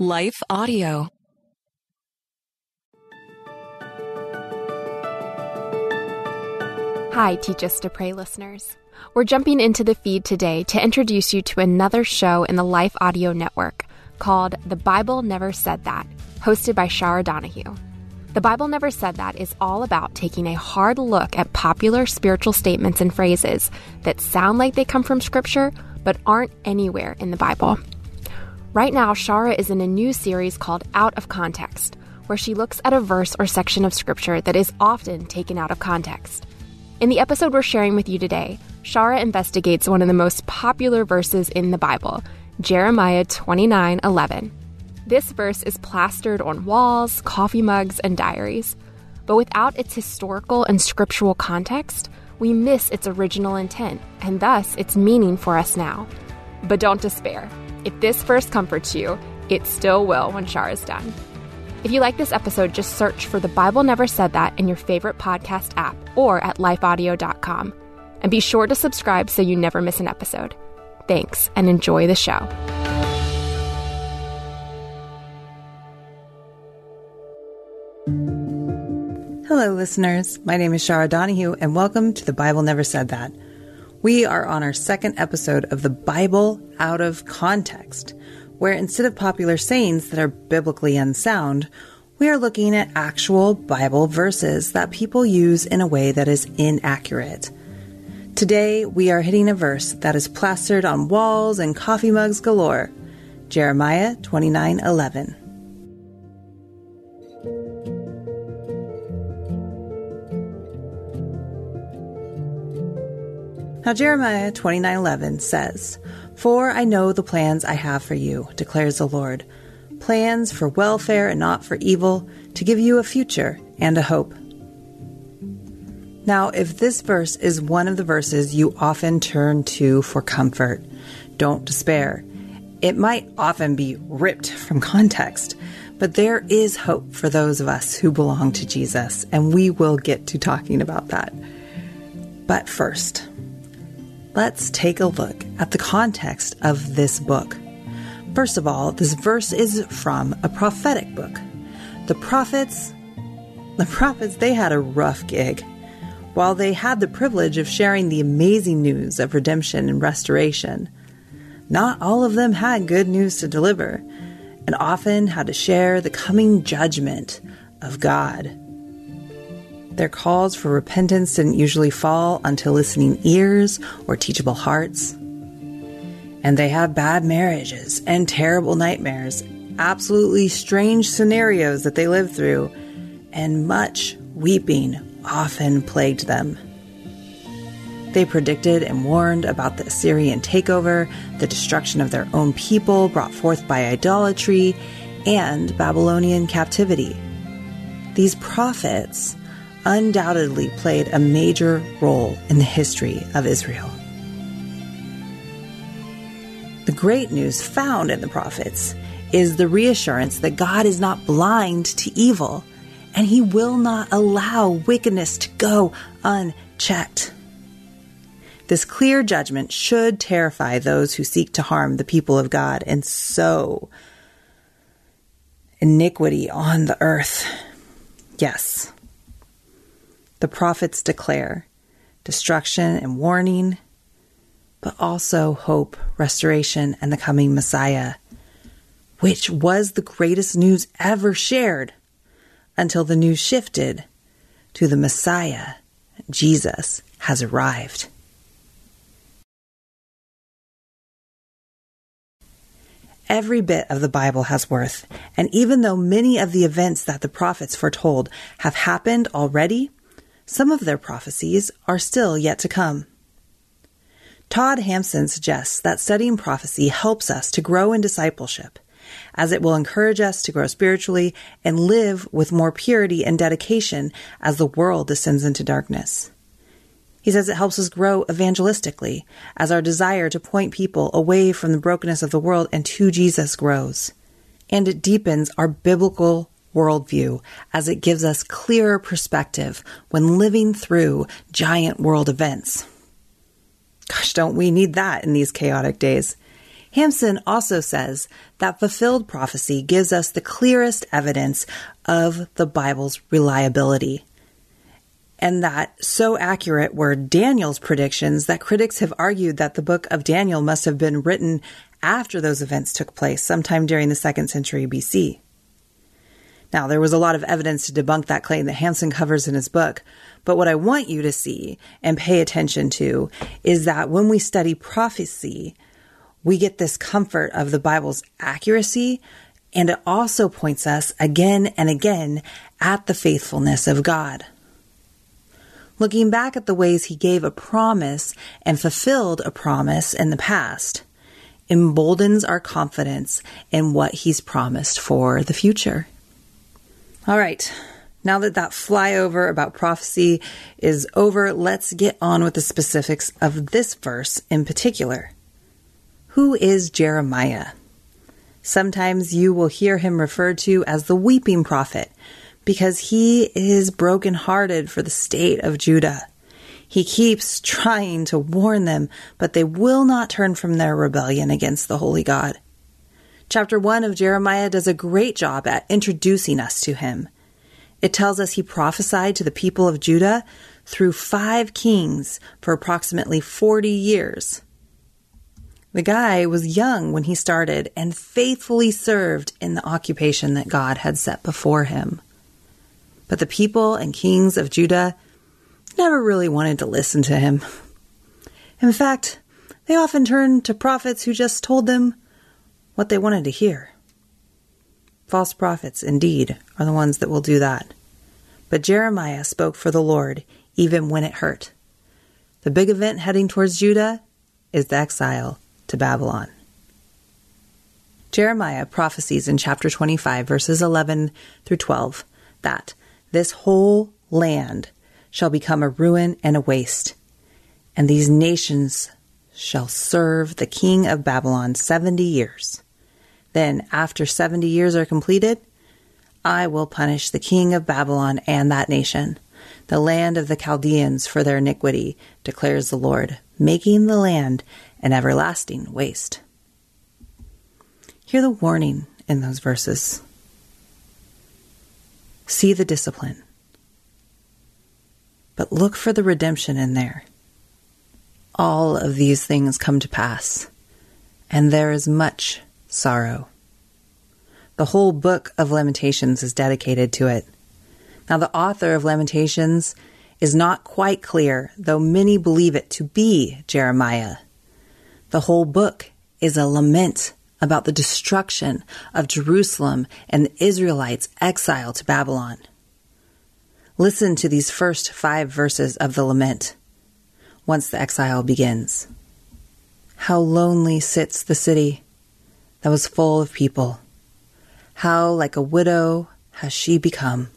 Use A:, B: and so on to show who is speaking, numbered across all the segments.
A: Life Audio.
B: Hi, Teach Us to Pray listeners. We're jumping into the feed today to introduce you to another show in the Life Audio Network called The Bible Never Said That, hosted by Shara Donahue. The Bible Never Said That is all about taking a hard look at popular spiritual statements and phrases that sound like they come from Scripture but aren't anywhere in the Bible. Right now, Shara is in a new series called Out of Context, where she looks at a verse or section of Scripture that is often taken out of context. In the episode we're sharing with you today, Shara investigates one of the most popular verses in the Bible, Jeremiah 29 11. This verse is plastered on walls, coffee mugs, and diaries. But without its historical and scriptural context, we miss its original intent and thus its meaning for us now. But don't despair. If this verse comforts you, it still will when Shara is done. If you like this episode, just search for The Bible Never Said That in your favorite podcast app or at lifeaudio.com. And be sure to subscribe so you never miss an episode. Thanks and enjoy the show.
C: Hello, listeners. My name is Shara Donahue, and welcome to The Bible Never Said That. We are on our second episode of The Bible Out of Context, where instead of popular sayings that are biblically unsound, we are looking at actual Bible verses that people use in a way that is inaccurate. Today, we are hitting a verse that is plastered on walls and coffee mugs galore Jeremiah 29 11. Now Jeremiah 29:11 says, "For I know the plans I have for you," declares the Lord, "plans for welfare and not for evil, to give you a future and a hope." Now, if this verse is one of the verses you often turn to for comfort, don't despair. It might often be ripped from context, but there is hope for those of us who belong to Jesus, and we will get to talking about that. But first, let's take a look at the context of this book. First of all, this verse is from a prophetic book. The prophets, the prophets, they had a rough gig. While they had the privilege of sharing the amazing news of redemption and restoration, not all of them had good news to deliver, and often had to share the coming judgment of God. Their calls for repentance didn't usually fall until listening ears or teachable hearts. And they have bad marriages and terrible nightmares, absolutely strange scenarios that they live through, and much weeping often plagued them. They predicted and warned about the Assyrian takeover, the destruction of their own people brought forth by idolatry, and Babylonian captivity. These prophets undoubtedly played a major role in the history of Israel. The great news found in the prophets is the reassurance that God is not blind to evil and he will not allow wickedness to go unchecked. This clear judgment should terrify those who seek to harm the people of God and sow iniquity on the earth. Yes, the prophets declare destruction and warning, but also hope, restoration, and the coming Messiah, which was the greatest news ever shared until the news shifted to the Messiah, Jesus, has arrived. Every bit of the Bible has worth, and even though many of the events that the prophets foretold have happened already, some of their prophecies are still yet to come. Todd Hampson suggests that studying prophecy helps us to grow in discipleship, as it will encourage us to grow spiritually and live with more purity and dedication as the world descends into darkness. He says it helps us grow evangelistically as our desire to point people away from the brokenness of the world and to Jesus grows. And it deepens our biblical worldview as it gives us clearer perspective when living through giant world events. Gosh, don't we need that in these chaotic days? Hampson also says that fulfilled prophecy gives us the clearest evidence of the Bible's reliability. And that so accurate were Daniel's predictions that critics have argued that the book of Daniel must have been written after those events took place, sometime during the second century BC. Now, there was a lot of evidence to debunk that claim that Hampson covers in his book, but what I want you to see and pay attention to is that when we study prophecy, we get this comfort of the Bible's accuracy, and it also points us again and again at the faithfulness of God. Looking back at the ways he gave a promise and fulfilled a promise in the past emboldens our confidence in what he's promised for the future. All right. Now that that flyover about prophecy is over, let's get on with the specifics of this verse in particular. Who is Jeremiah? Sometimes you will hear him referred to as the weeping prophet because he is brokenhearted for the state of Judah. He keeps trying to warn them, but they will not turn from their rebellion against the holy God. Chapter 1 of Jeremiah does a great job at introducing us to him. It tells us he prophesied to the people of Judah through five kings for approximately 40 years. The guy was young when he started and faithfully served in the occupation that God had set before him. But the people and kings of Judah never really wanted to listen to him. In fact, they often turned to prophets who just told them what they wanted to hear. False prophets, indeed, are the ones that will do that. But Jeremiah spoke for the Lord even when it hurt. The big event heading towards Judah is the exile to Babylon. Jeremiah prophesies in chapter 25, verses 11 through 12, that this whole land shall become a ruin and a waste, and these nations shall serve the king of Babylon 70 years. Then, after 70 years are completed, I will punish the king of Babylon and that nation, the land of the Chaldeans, for their iniquity, declares the Lord, making the land an everlasting waste. Hear the warning in those verses. See the discipline. But look for the redemption in there. All of these things come to pass, and there is much sorrow. The whole book of Lamentations is dedicated to it. Now, the author of Lamentations is not quite clear, though many believe it to be Jeremiah. The whole book is a lament about the destruction of Jerusalem and the Israelites' exile to Babylon. Listen to these first five verses of the lament once the exile begins. How lonely sits the city that was full of people. How like a widow has she become.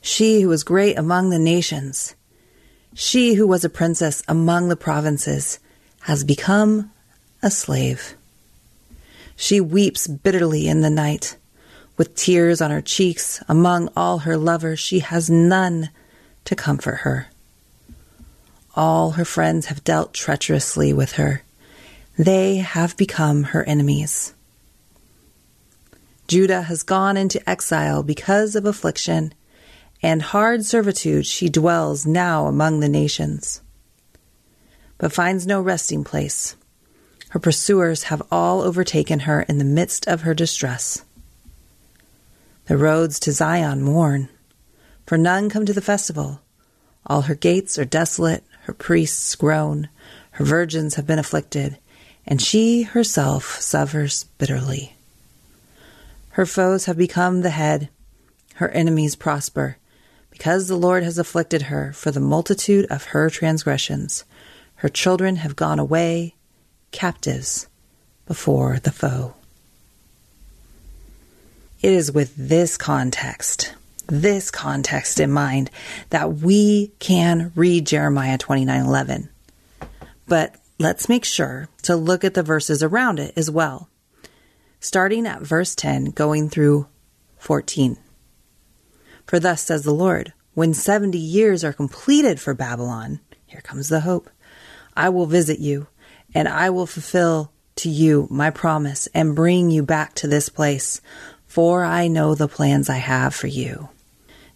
C: She who was great among the nations, she who was a princess among the provinces, has become a slave. She weeps bitterly in the night. With tears on her cheeks, among all her lovers, she has none to comfort her. All her friends have dealt treacherously with her. They have become her enemies. Judah has gone into exile because of affliction, and hard servitude she dwells now among the nations, but finds no resting place. Her pursuers have all overtaken her in the midst of her distress. The roads to Zion mourn, for none come to the festival. All her gates are desolate, her priests groan, her virgins have been afflicted, and she herself suffers bitterly. Her foes have become the head, her enemies prosper, because the Lord has afflicted her for the multitude of her transgressions. Her children have gone away, captives, before the foe. It is with this context, this context in mind, that we can read Jeremiah 29:11. But let's make sure to look at the verses around it as well starting at verse 10, going through 14. For thus says the Lord, when 70 years are completed for Babylon, here comes the hope, I will visit you, and I will fulfill to you my promise and bring you back to this place, for I know the plans I have for you,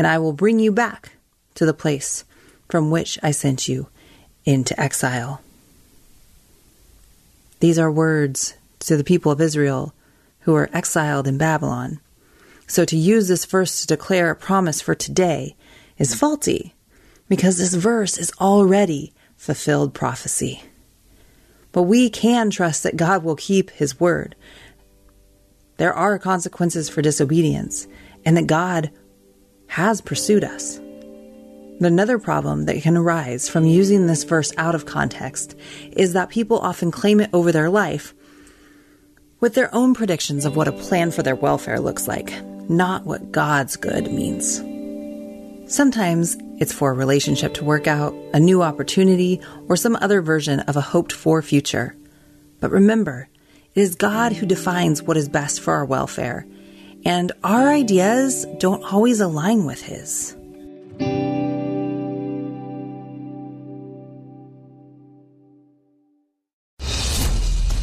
C: And I will bring you back to the place from which I sent you into exile. These are words to the people of Israel who were exiled in Babylon. So to use this verse to declare a promise for today is faulty because this verse is already fulfilled prophecy. But we can trust that God will keep his word. There are consequences for disobedience, and that God has pursued us. Another problem that can arise from using this verse out of context is that people often claim it over their life with their own predictions of what a plan for their welfare looks like, not what God's good means. Sometimes it's for a relationship to work out, a new opportunity, or some other version of a hoped for future. But remember, it is God who defines what is best for our welfare, and our ideas don't always align with His.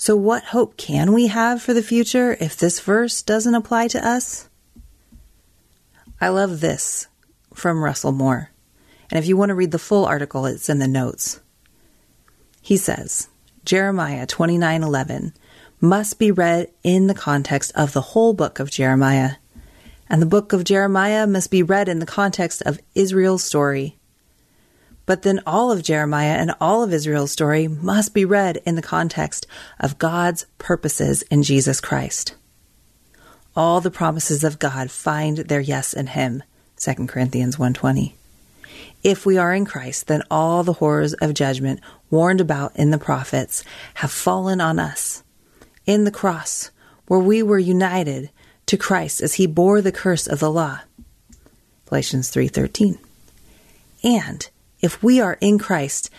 C: So, what hope can we have for the future if this verse doesn't apply to us? I love this from Russell Moore. And if you want to read the full article, it's in the notes. He says, Jeremiah 29:11 must be read in the context of the whole book of Jeremiah, and the book of Jeremiah must be read in the context of Israel's story. But then all of Jeremiah and all of Israel's story must be read in the context of God's purposes in Jesus Christ. All the promises of God find their yes in him. 2 Corinthians 1:20. If we are in Christ, then all the horrors of judgment warned about in the prophets have fallen on us. In the cross, where we were united to Christ as he bore the curse of the law. Galatians 3:13. And if we are in Christ,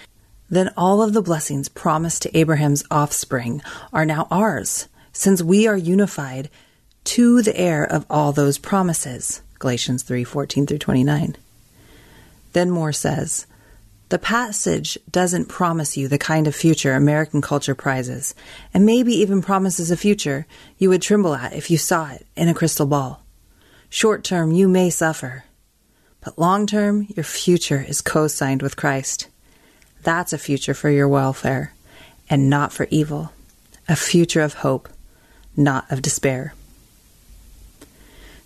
C: then all of the blessings promised to Abraham's offspring are now ours, since we are unified to the heir of all those promises. Galatians 3:14 through 29. Then Moore says, the passage doesn't promise you the kind of future American culture prizes, and maybe even promises a future you would tremble at if you saw it in a crystal ball. Short term, you may suffer, but long term, your future is co signed with Christ. That's a future for your welfare, and not for evil. A future of hope, not of despair.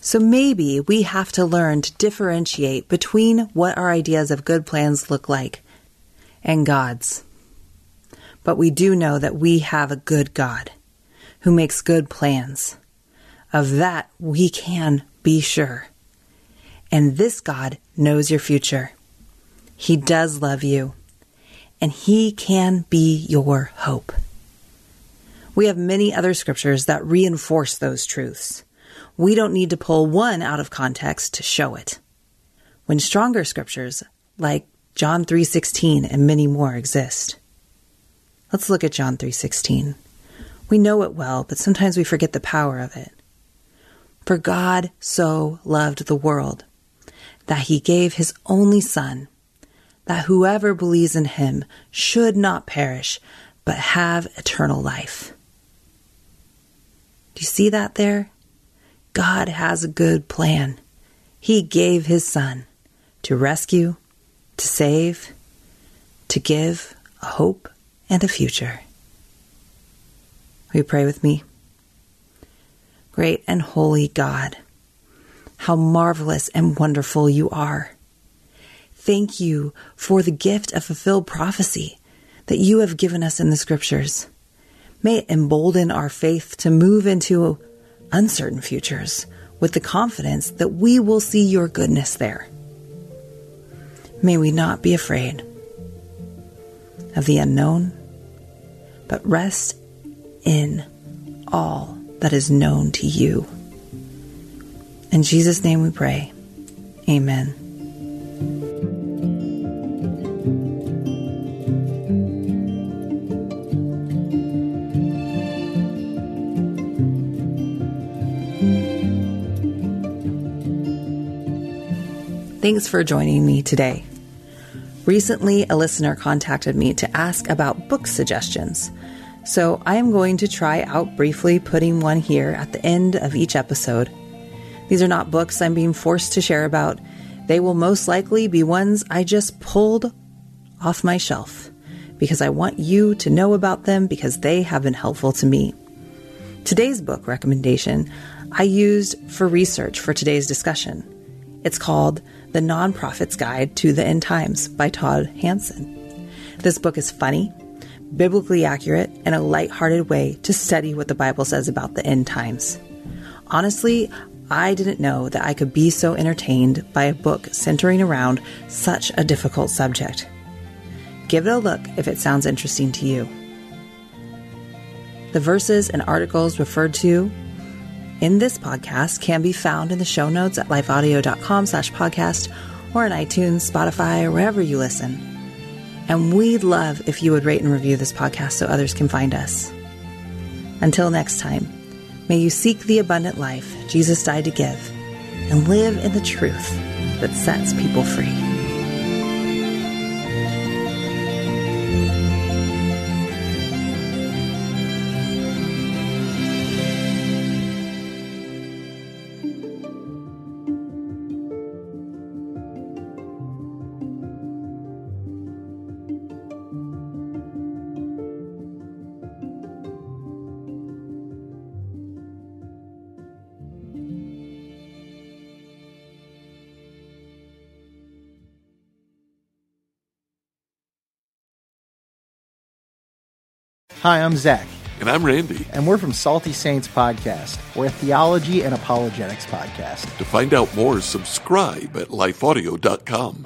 C: So maybe we have to learn to differentiate between what our ideas of good plans look like and God's. but we do know that we have a good God who makes good plans. Of that, we can be sure. And this God knows your future. He does love you, and He can be your hope. We have many other scriptures that reinforce those truths. We don't need to pull one out of context to show it. When stronger scriptures like John 3:16 and many more exist. Let's look at John 3:16. We know it well, but sometimes we forget the power of it. For God so loved the world that he gave his only son that whoever believes in him should not perish but have eternal life. Do you see that there? God has a good plan. He gave his son to rescue, to save, to give a hope and a future. Will you pray with me? Great and holy God, how marvelous and wonderful you are. Thank you for the gift of fulfilled prophecy that you have given us in the scriptures. May it embolden our faith to move into uncertain futures with the confidence that we will see your goodness there. May we not be afraid of the unknown, but rest in all that is known to you. In Jesus' name we pray. Amen. Thanks for joining me today. Recently, a listener contacted me to ask about book suggestions. So I am going to try out briefly putting one here at the end of each episode. These are not books I'm being forced to share about. They will most likely be ones I just pulled off my shelf because I want you to know about them because they have been helpful to me. Today's book recommendation I used for research for today's discussion. It's called The Non-Prophet's Guide to the End Times by Todd Hampson. This book is funny, biblically accurate, and a light-hearted way to study what the Bible says about the end times. Honestly, I didn't know that I could be so entertained by a book centering around such a difficult subject. Give it a look if it sounds interesting to you. The verses and articles referred to in this podcast can be found in the show notes at lifeaudio.com slash podcast or in iTunes, Spotify, or wherever you listen. And we'd love if you would rate and review this podcast so others can find us. Until next time, may you seek the abundant life Jesus died to give and live in the truth that sets people free.
D: Hi, I'm Zach,
E: And I'm Randy.
D: and we're from Salty Saints Podcast. We're a theology and apologetics podcast.
E: To find out more, subscribe at lifeaudio.com.